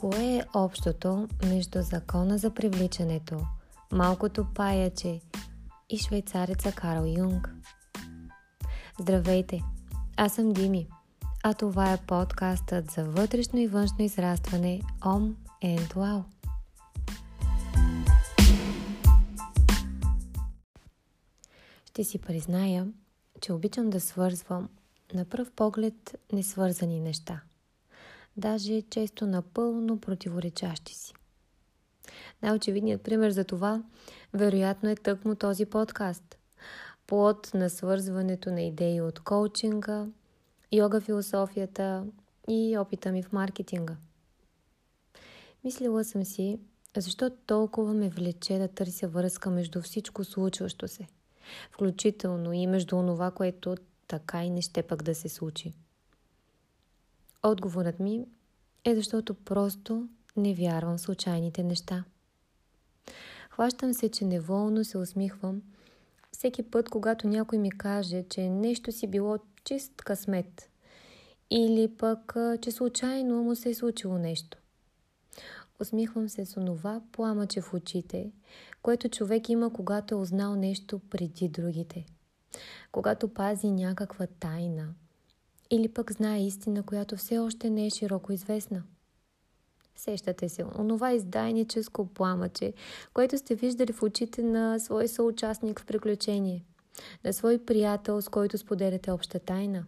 Кое е общото между закона за привличането, малкото паяче и швейцареца Карл Юнг? Здравейте! Аз съм Дими, а това е подкастът за вътрешно и външно израстване and Wow. Ще си призная, че обичам да свързвам на пръв поглед несвързани неща – даже често напълно противоречащи си. Най-очевидният пример за това вероятно е тъкмо този подкаст. Плод на свързването на идеи от коучинга, йога философията и опита ми в маркетинга. Мислила съм си, защо толкова ме влече да търся връзка между всичко случващо се, включително и между онова, което така и не ще пък да се случи. Отговорът ми е защото просто не вярвам в случайните неща. Хващам се, че неволно се усмихвам всеки път, когато някой ми каже, че нещо си било чист късмет или пък, че случайно му се е случило нещо. Усмихвам се с онова пламъче в очите, което човек има, когато е узнал нещо преди другите. Когато пази някаква тайна – или пък знае истина, която все още не е широко известна. Сещате се, онова издайническо пламъче, което сте виждали в очите на свой съучастник в приключение, на свой приятел, с който споделяте обща тайна,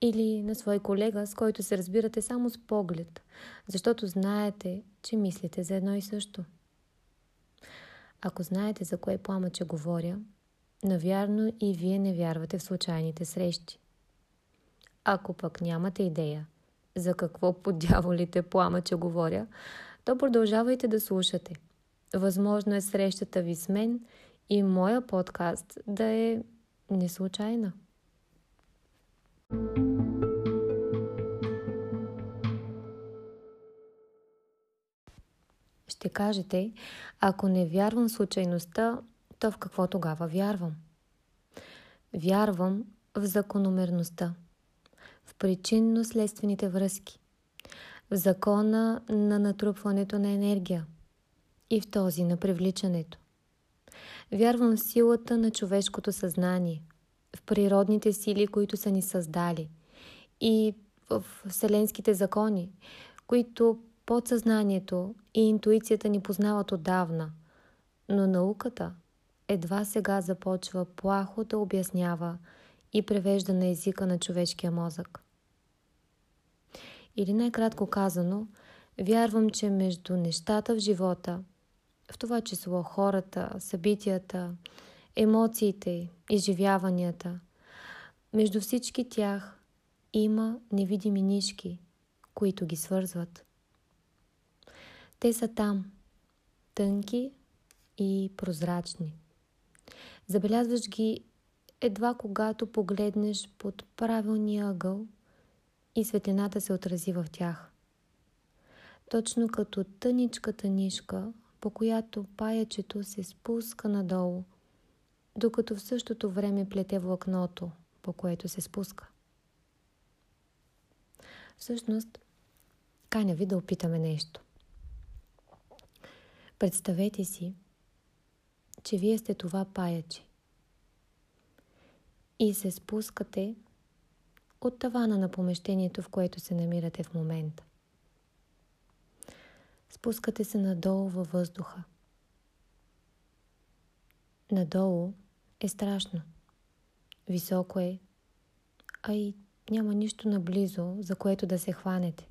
или на свой колега, с който се разбирате само с поглед, защото знаете, че мислите за едно и също. Ако знаете за кое пламъче говоря, навярно и вие не вярвате в случайните срещи. Ако пък нямате идея за какво по дяволите пламъче говоря, то продължавайте да слушате. Възможно е срещата ви с мен и моя подкаст да е неслучайна. Ще кажете, ако не вярвам в случайността, то в какво тогава вярвам? Вярвам в закономерността в причинно-следствените връзки, в закона на натрупването на енергия и в този на привличането. Вярвам в силата на човешкото съзнание, в природните сили, които са ни създали и в вселенските закони, които подсъзнанието и интуицията ни познават отдавна, но науката едва сега започва плахо да обяснява и превежда на езика на човешкия мозък. Или най-кратко казано, вярвам, че между нещата в живота, в това число хората, събитията, емоциите, изживяванията, между всички тях има невидими нишки, които ги свързват. Те са там, тънки и прозрачни. Забелязваш ги едва когато погледнеш под правилния ъгъл и светлината се отрази в тях. Точно като тъничката нишка, по която паячето се спуска надолу, докато в същото време плете влакното, по което се спуска. Всъщност, каня ви да опитаме нещо. Представете си, че вие сте това паяче и се спускате от тавана на помещението, в което се намирате в момента. Спускате се надолу във въздуха. Надолу е страшно. Високо е, а и няма нищо наблизо, за което да се хванете.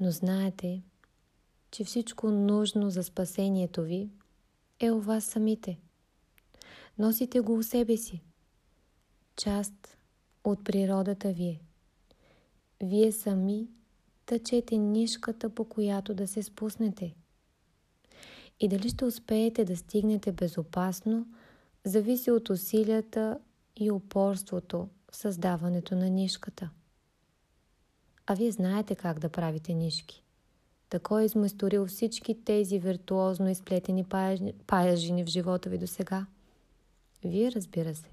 Но знаете, че всичко нужно за спасението ви е у вас самите – Носите го у себе си. Част от природата ви е. Вие сами тъчете нишката, по която да се спуснете. И дали ще успеете да стигнете безопасно, зависи от усилията и упорството в създаването на нишката. А вие знаете как да правите нишки. Тако е измасторил всички тези виртуозно изплетени паяжини в живота ви до сега. Вие разбира се.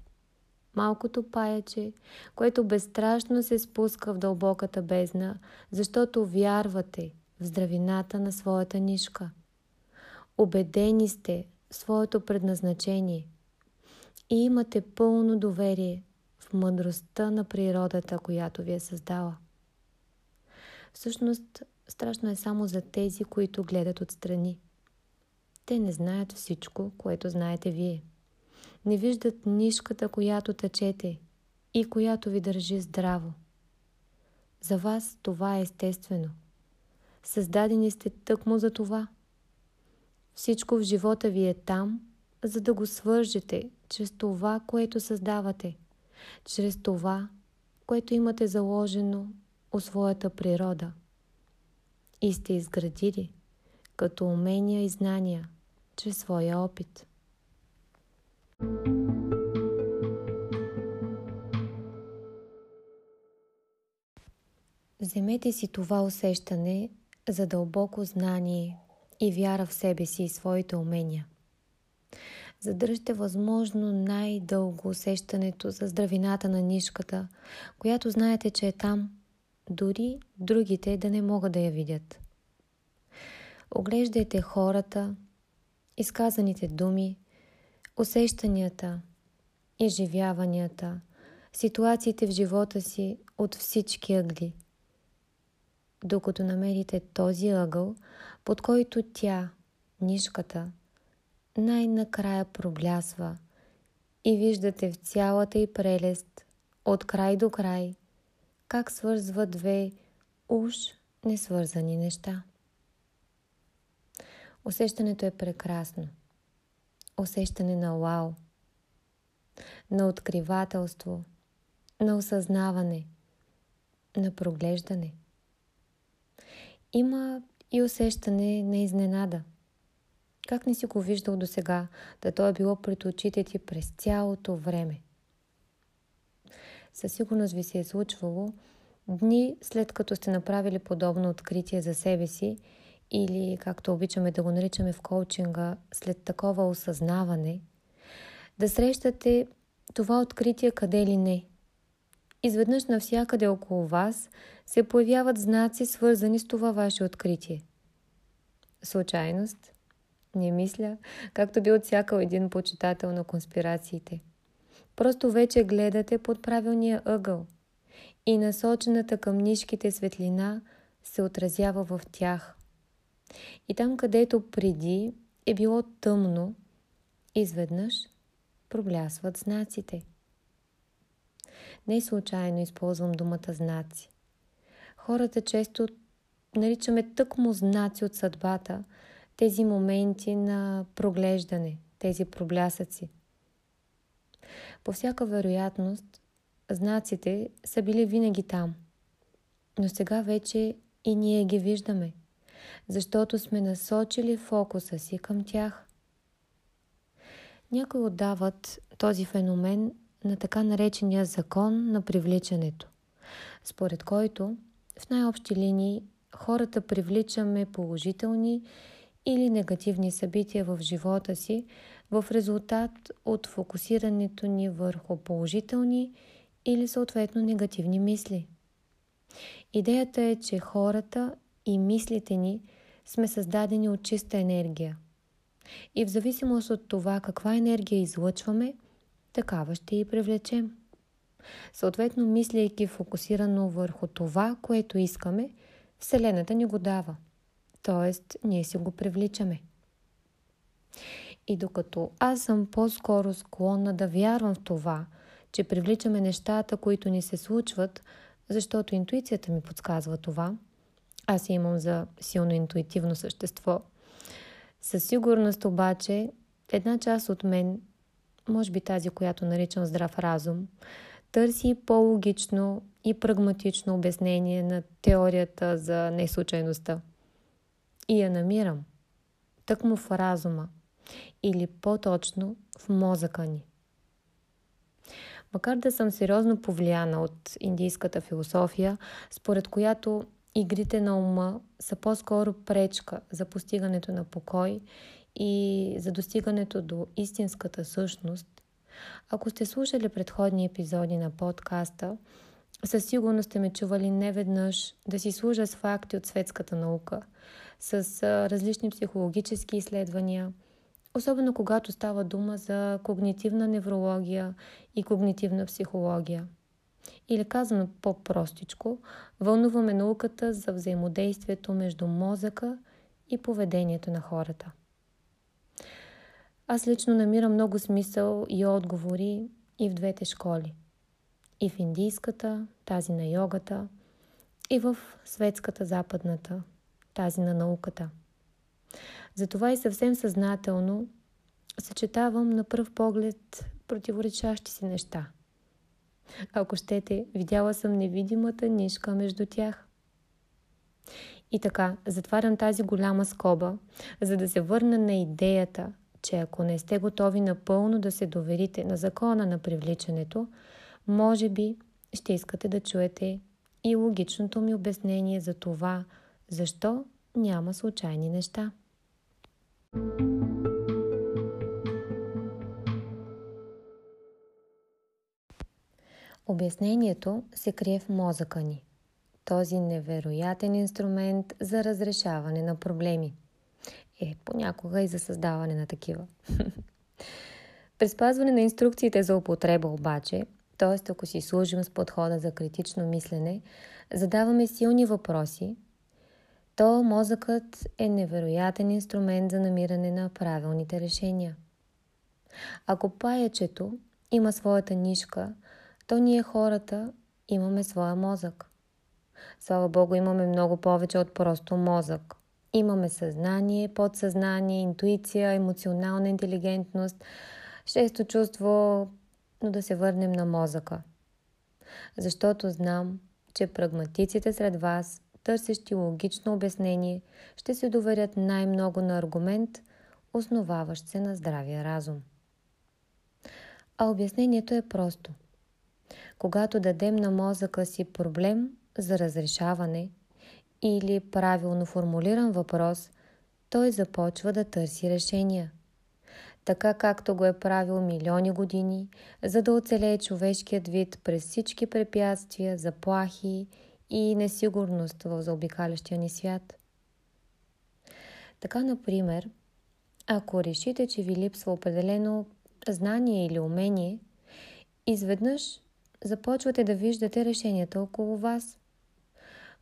малкото паяче, което безстрашно се спуска в дълбоката бездна, защото вярвате в здравината на своята нишка. Обедени сте в своето предназначение и имате пълно доверие в мъдростта на природата, която ви е създала. Всъщност, страшно е само за тези, които гледат отстрани. Те не знаят всичко, което знаете вие. Не виждат нишката, която тъчете и която ви държи здраво. За вас това е естествено. Създадени сте тъкмо за това. Всичко в живота ви е там, за да го свържете чрез това, което създавате, чрез това, което имате заложено у своята природа. И сте изградили като умения и знания чрез своя опит. Вземете си това усещане за дълбоко знание и вяра в себе си и своите умения. Задържте възможно най-дълго усещането за здравината на нишката, която знаете, че е там, дори другите да не могат да я видят. Оглеждайте хората, изказаните думи, усещанията, изживяванията, ситуациите в живота си от всички ъгли. Докато намерите този ъгъл, под който тя, нишката, най-накрая проблясва и виждате в цялата й прелест, от край до край, как свързва две уж несвързани неща. Усещането е прекрасно. Усещане на вау, на откривателство, на осъзнаване, на проглеждане. Има и усещане на изненада. Как не си го виждал до сега, да то е било пред очите ти през цялото време? Със сигурност ви се е случвало дни след като сте направили подобно откритие за себе си или, както обичаме да го наричаме в коучинга, след такова осъзнаване, да срещате това откритие къде ли не. Изведнъж навсякъде около вас се появяват знаци, свързани с това ваше откритие. Случайност? Не мисля, както би отсякал един почитател на конспирациите. Просто вече гледате под правилния ъгъл и насочената към нишките светлина се отразява в тях – и там, където преди е било тъмно, изведнъж проблясват знаците. Не случайно използвам думата знаци. Хората често наричаме тъкмо знаци от съдбата, тези моменти на проглеждане, тези проблясъци. По всяка вероятност, знаците са били винаги там, но сега вече и ние ги виждаме – защото сме насочили фокуса си към тях. Някои отдават този феномен на така наречения закон на привличането, според който в най-общи линии хората привличаме положителни или негативни събития в живота си в резултат от фокусирането ни върху положителни или съответно негативни мисли. Идеята е, че хората и мислите ни сме създадени от чиста енергия. И в зависимост от това каква енергия излъчваме, такава ще и привлечем. Съответно, мисляйки фокусирано върху това, което искаме, Вселената ни го дава. Тоест, ние си го привличаме. И докато аз съм по-скоро склонна да вярвам в това, че привличаме нещата, които ни се случват, защото интуицията ми подсказва това – аз я имам за силно интуитивно същество. Със сигурност обаче една част от мен, може би тази, която наричам здрав разум, търси по-логично и прагматично обяснение на теорията за неслучайността. И я намирам. Тъкмо в разума. Или по-точно в мозъка ни. Макар да съм сериозно повлияна от индийската философия, според която игрите на ума са по-скоро пречка за постигането на покой и за достигането до истинската същност, Ако сте слушали предходни епизоди на подкаста, със сигурност сте ме чували неведнъж да си служа с факти от светската наука, с различни психологически изследвания, особено когато става дума за когнитивна неврология и когнитивна психология. Или казано по-простичко, вълнуваме науката за взаимодействието между мозъка и поведението на хората. Аз лично намирам много смисъл и отговори и в двете школи. И в индийската, тази на йогата, и в светската западната, тази на науката. Затова и съвсем съзнателно съчетавам на пръв поглед противоречащи си неща. Ако щете, видяла съм невидимата нишка между тях. И така, затварям тази голяма скоба, за да се върна на идеята, че ако не сте готови напълно да се доверите на закона на привличането, може би ще искате да чуете и логичното ми обяснение за това, защо няма случайни неща. Обяснението се крие в мозъка ни. Този невероятен инструмент за разрешаване на проблеми. Е, понякога и за създаване на такива. При спазване на инструкциите за употреба обаче, т.е. ако си служим с подхода за критично мислене, задаваме силни въпроси, то мозъкът е невероятен инструмент за намиране на правилните решения. Ако паячето има своята нишка, то ние хората имаме своя мозък. Слава Богу, имаме много повече от просто мозък. Имаме съзнание, подсъзнание, интуиция, емоционална интелигентност, шесто чувство, но да се върнем на мозъка. Защото знам, че прагматиците сред вас, търсещи логично обяснение, ще се доверят най-много на аргумент, основаващ се на здравия разум. А обяснението е просто. Когато дадем на мозъка си проблем за разрешаване или правилно формулиран въпрос, той започва да търси решения – така както го е правил милиони години, за да оцелее човешкият вид през всички препятствия, заплахи и несигурност в заобикалящия ни свят. Така, например, ако решите, че ви липсва определено знание или умение, изведнъж започвате да виждате решенията около вас.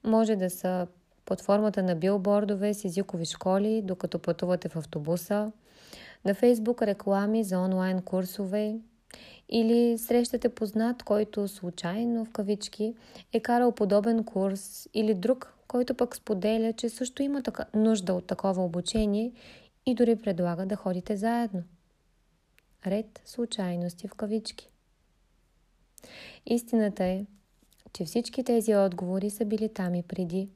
Може да са под формата на билбордове с езикови школи, докато пътувате в автобуса, на Фейсбук реклами за онлайн курсове или срещате познат, който случайно в кавички е карал подобен курс или друг, който пък споделя, че също има така, нужда от такова обучение и дори предлага да ходите заедно. Ред случайности в кавички. Истината е, че всички тези отговори са били там и преди.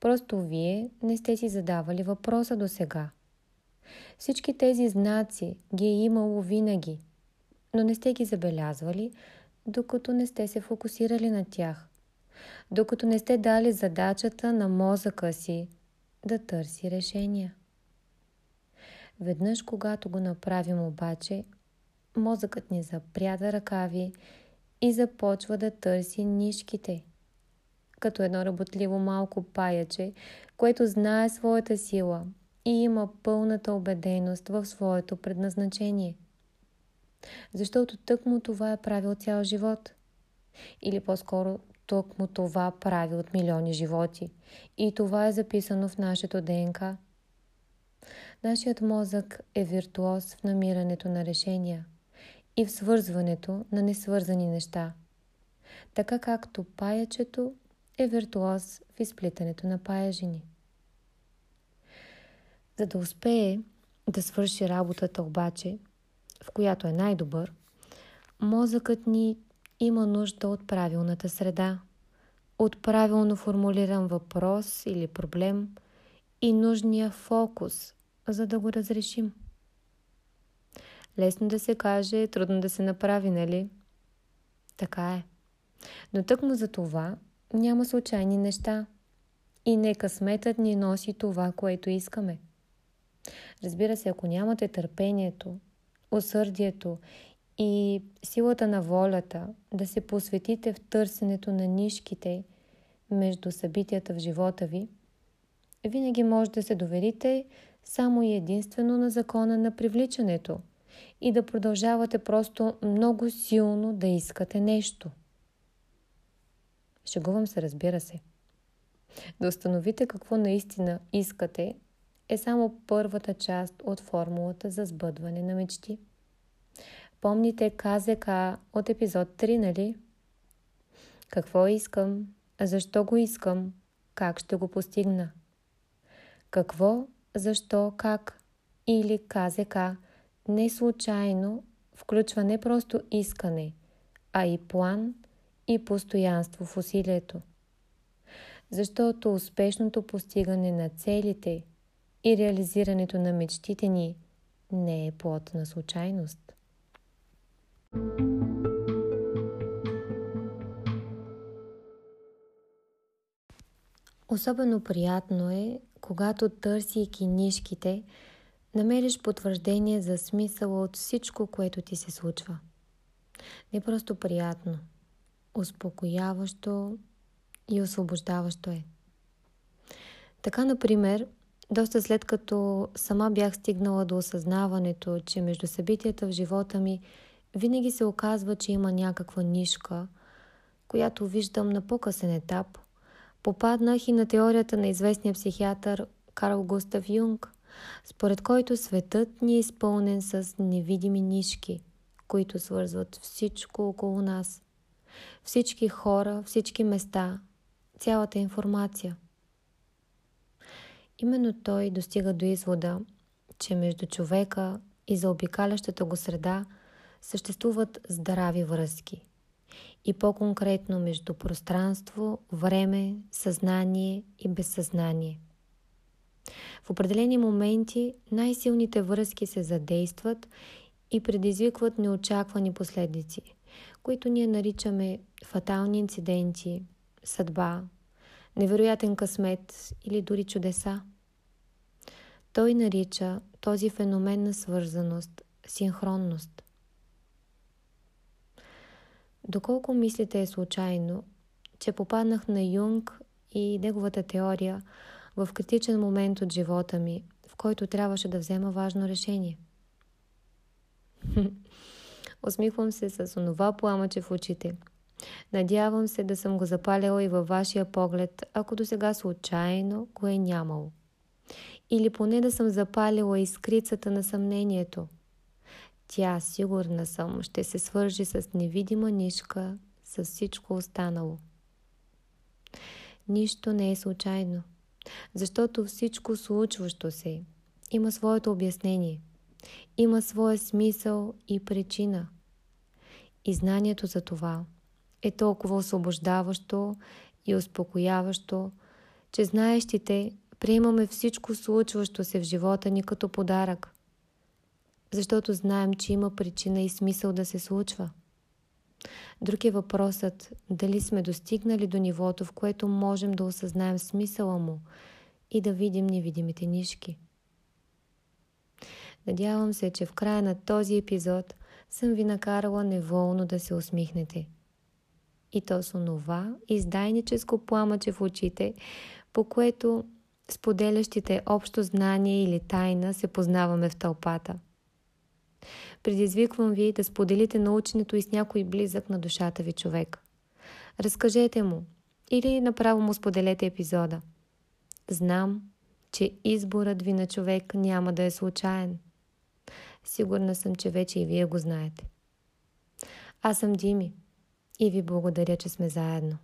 Просто вие не сте си задавали въпроса до сега. Всички тези знаци ги е имало винаги, но не сте ги забелязвали, докато не сте се фокусирали на тях, докато не сте дали задачата на мозъка си да търси решения. Веднъж, когато го направим обаче, мозъкът ни запряда ръкави и започва да търси нишките, като едно работливо малко паяче, което знае своята сила – и има пълната убеденост в своето предназначение. Защото тъкмо това е правил цял живот. Или по-скоро тъкмо това прави от милиони животи. И това е записано в нашето ДНК. Нашият мозък е виртуоз в намирането на решения и в свързването на несвързани неща. Така както паячето е виртуоз в изплитането на паяжини. За да успее да свърши работата обаче, в която е най-добър, мозъкът ни има нужда от правилната среда, от правилно формулиран въпрос или проблем и нужния фокус, за да го разрешим. Лесно да се каже, трудно да се направи, нали? Така е. Но тъкмо за това няма случайни неща. И нека сметът ни носи това, което искаме. Разбира се, ако нямате търпението усърдието и силата на волята да се посветите в търсенето на нишките между събитията в живота ви, винаги може да се доверите само и единствено на закона на привличането и да продължавате просто много силно да искате нещо. Шегувам се, разбира се. Да установите какво наистина искате е само първата част от формулата за сбъдване на мечти. Помните КЗК от епизод 3, нали? Какво искам? Защо го искам? Как ще го постигна? Какво, защо, как или КЗК не случайно включва не просто искане, а и план и постоянство в усилието. Защото успешното постигане на целите и реализирането на мечтите ни не е плод на случайност. Особено приятно е, когато търсейки нишките, намериш потвърждение за смисъла от всичко, което ти се случва. Не просто приятно, успокояващо и освобождаващо е. Така, например, доста след като сама бях стигнала до осъзнаването, че между събитията в живота ми винаги се оказва, че има някаква нишка, която виждам на по-късен етап, попаднах и на теорията на известния психиатър Карл Густав Юнг, според който светът ни е изпълнен с невидими нишки, които свързват всичко около нас. Всички хора, всички места, цялата информация. Именно той достига до извода, че между човека и заобикалящата го среда съществуват здрави връзки. И по-конкретно между пространство, време, съзнание и безсъзнание. В определени моменти най-силните връзки се задействат и предизвикват неочаквани последици, които ние наричаме фатални инциденти, съдба, невероятен късмет или дори чудеса. Той нарича този феномен на свързаност синхронност. Доколко мислите е случайно, че попаднах на Юнг и неговата теория в критичен момент от живота ми, в който трябваше да взема важно решение? Усмихвам се с онова пламъче в очите. Надявам се да съм го запаляла и във вашия поглед, ако до сега случайно го е нямало. Или поне да съм запалила искрицата на съмнението. Тя, сигурна съм, ще се свържи с невидима нишка с всичко останало. Нищо не е случайно, защото всичко случващо се има своето обяснение, има своя смисъл и причина. И знанието за това е толкова освобождаващо и успокояващо, че знаещите приемаме всичко случващо се в живота ни като подарък, защото знаем, че има причина и смисъл да се случва. Друг е въпросът дали сме достигнали до нивото, в което можем да осъзнаем смисъла му и да видим невидимите нишки. Надявам се, че в края на този епизод съм ви накарала неволно да се усмихнете. И то с онова издайническо пламъче в очите, по което споделящите общо знание или тайна се познаваме в тълпата. Предизвиквам ви да споделите наученето и с някой близък на душата ви човек. Разкажете му или направо му споделете епизода. Знам, че изборът ви на човек няма да е случайен. Сигурна съм, че вече и вие го знаете. Аз съм Дими и ви благодаря, че сме заедно.